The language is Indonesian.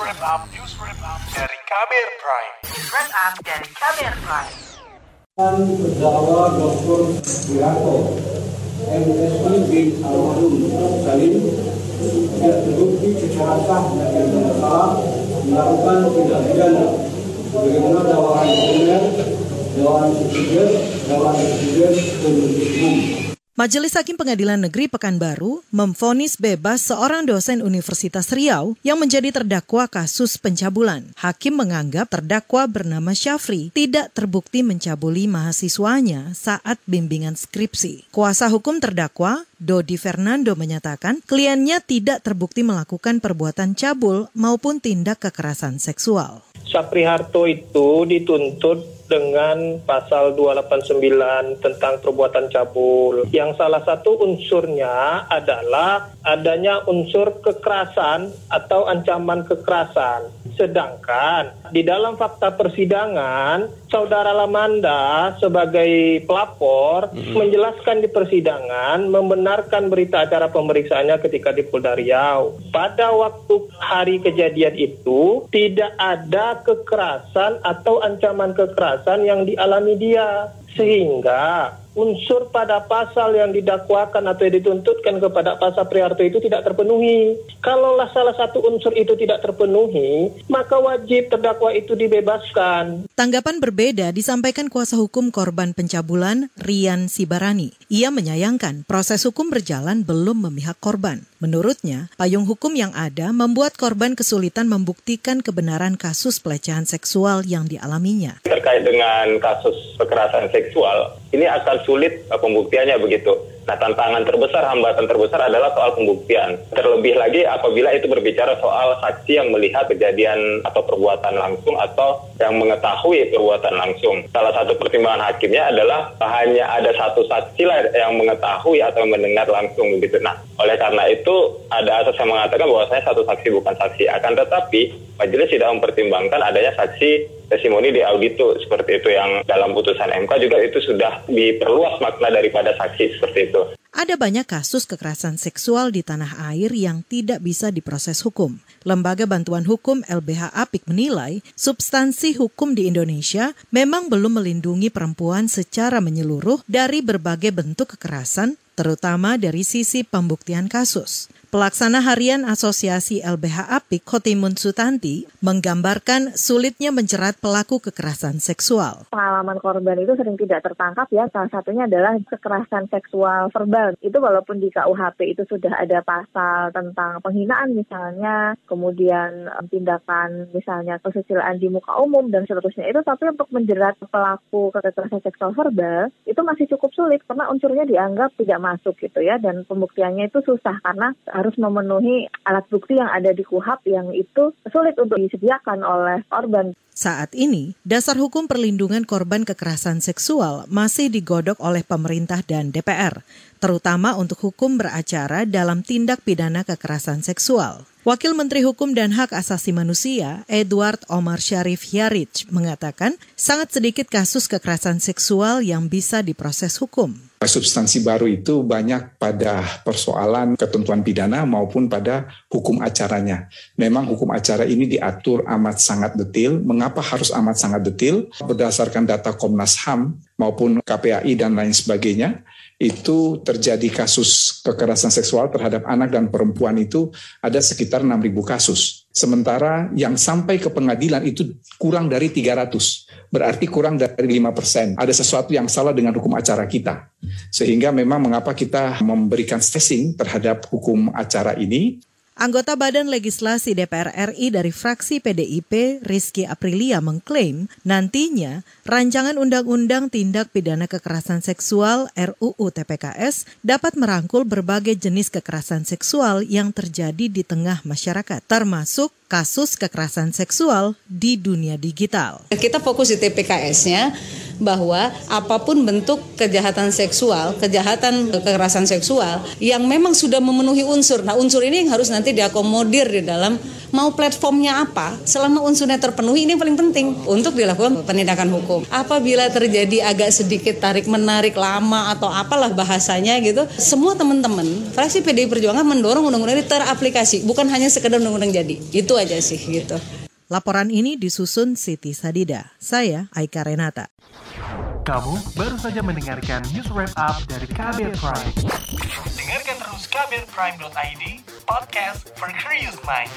wrap up, news wrap up dari Kamer Prime. News wrap up dari Kamer Prime. dan terdakwa Dr. Wiranto MSI bin Almarhum Salim tidak terbukti secara sah dan bersalah melakukan tindak pidana sebagaimana dakwaan primer, dakwaan subsidiar, dakwaan subsidiar penuntut umum. Majelis Hakim Pengadilan Negeri Pekanbaru memvonis bebas seorang dosen Universitas Riau yang menjadi terdakwa kasus pencabulan. Hakim menganggap terdakwa bernama Syafri tidak terbukti mencabuli mahasiswanya saat bimbingan skripsi. Kuasa hukum terdakwa, Dodi Fernando menyatakan kliennya tidak terbukti melakukan perbuatan cabul maupun tindak kekerasan seksual. Sapri Harto itu dituntut dengan pasal 289 tentang perbuatan cabul. Yang salah satu unsurnya adalah adanya unsur kekerasan atau ancaman kekerasan. Sedangkan di dalam fakta persidangan, saudara Lamanda sebagai pelapor menjelaskan di persidangan membenarkan berita acara pemeriksaannya ketika di Polda Riau. Pada waktu hari kejadian itu tidak ada kekerasan atau ancaman kekerasan yang dialami dia. Sehingga unsur pada pasal yang didakwakan atau yang dituntutkan kepada pasal Priharto itu tidak terpenuhi. Kalaulah salah satu unsur itu tidak terpenuhi, maka wajib terdakwa itu dibebaskan. Tanggapan berbeda disampaikan kuasa hukum korban pencabulan Rian Sibarani. Ia menyayangkan proses hukum berjalan belum memihak korban. Menurutnya, payung hukum yang ada membuat korban kesulitan membuktikan kebenaran kasus pelecehan seksual yang dialaminya. terkait dengan kasus kekerasan seksual ini akan sulit uh, pembuktiannya begitu. Nah tantangan terbesar, hambatan terbesar adalah soal pembuktian. Terlebih lagi apabila itu berbicara soal saksi yang melihat kejadian atau perbuatan langsung atau yang mengetahui perbuatan langsung. Salah satu pertimbangan hakimnya adalah hanya ada satu saksi lah yang mengetahui atau mendengar langsung begitu. Nah oleh karena itu ada asas yang mengatakan bahwasanya satu saksi bukan saksi. Akan tetapi majelis tidak mempertimbangkan adanya saksi testimoni di audito seperti itu yang dalam putusan MK juga itu sudah diperluas makna daripada saksi seperti itu. Ada banyak kasus kekerasan seksual di tanah air yang tidak bisa diproses hukum. Lembaga Bantuan Hukum LBH Apik menilai substansi hukum di Indonesia memang belum melindungi perempuan secara menyeluruh dari berbagai bentuk kekerasan, terutama dari sisi pembuktian kasus. Pelaksana harian Asosiasi LBH Apik, Khotimun Sutanti, menggambarkan sulitnya menjerat pelaku kekerasan seksual. pengalaman korban itu sering tidak tertangkap ya. Salah satunya adalah kekerasan seksual verbal. Itu walaupun di KUHP itu sudah ada pasal tentang penghinaan misalnya, kemudian em, tindakan misalnya kesusilaan di muka umum dan seterusnya itu, tapi untuk menjerat pelaku kekerasan seksual verbal itu masih cukup sulit karena unsurnya dianggap tidak masuk gitu ya dan pembuktiannya itu susah karena harus memenuhi alat bukti yang ada di KUHP yang itu sulit untuk disediakan oleh korban. Saat ini, dasar hukum perlindungan korban kekerasan seksual masih digodok oleh pemerintah dan DPR, terutama untuk hukum beracara dalam tindak pidana kekerasan seksual. Wakil Menteri Hukum dan Hak Asasi Manusia, Edward Omar Syarif Yarich, mengatakan sangat sedikit kasus kekerasan seksual yang bisa diproses hukum. substansi baru itu banyak pada persoalan ketentuan pidana maupun pada hukum acaranya. Memang hukum acara ini diatur amat sangat detail. Mengapa harus amat sangat detail? Berdasarkan data Komnas HAM maupun KPAI dan lain sebagainya, itu terjadi kasus kekerasan seksual terhadap anak dan perempuan itu ada sekitar 6.000 kasus. Sementara yang sampai ke pengadilan itu kurang dari 300. Berarti kurang dari 5 persen. Ada sesuatu yang salah dengan hukum acara kita. Sehingga memang mengapa kita memberikan stressing terhadap hukum acara ini, Anggota Badan Legislasi DPR RI dari fraksi PDIP, Rizky Aprilia, mengklaim nantinya rancangan Undang-Undang Tindak Pidana Kekerasan Seksual RUU TPKS dapat merangkul berbagai jenis kekerasan seksual yang terjadi di tengah masyarakat, termasuk kasus kekerasan seksual di dunia digital. Kita fokus di TPKS-nya bahwa apa pun bentuk kejahatan seksual, kejahatan kekerasan seksual yang memang sudah memenuhi unsur. Nah, unsur ini yang harus nanti diakomodir di dalam mau platformnya apa, selama unsurnya terpenuhi ini yang paling penting untuk dilakukan penindakan hukum. Apabila terjadi agak sedikit tarik menarik lama atau apalah bahasanya gitu, semua teman-teman fraksi PDI Perjuangan mendorong undang-undang ini teraplikasi, bukan hanya sekedar undang-undang jadi. Itu aja sih gitu. Laporan ini disusun Siti Sadida. Saya Aika Renata. Kamu baru saja mendengarkan news wrap up dari Kabir Prime. Dengarkan terus kabirprime.id, podcast for curious mind.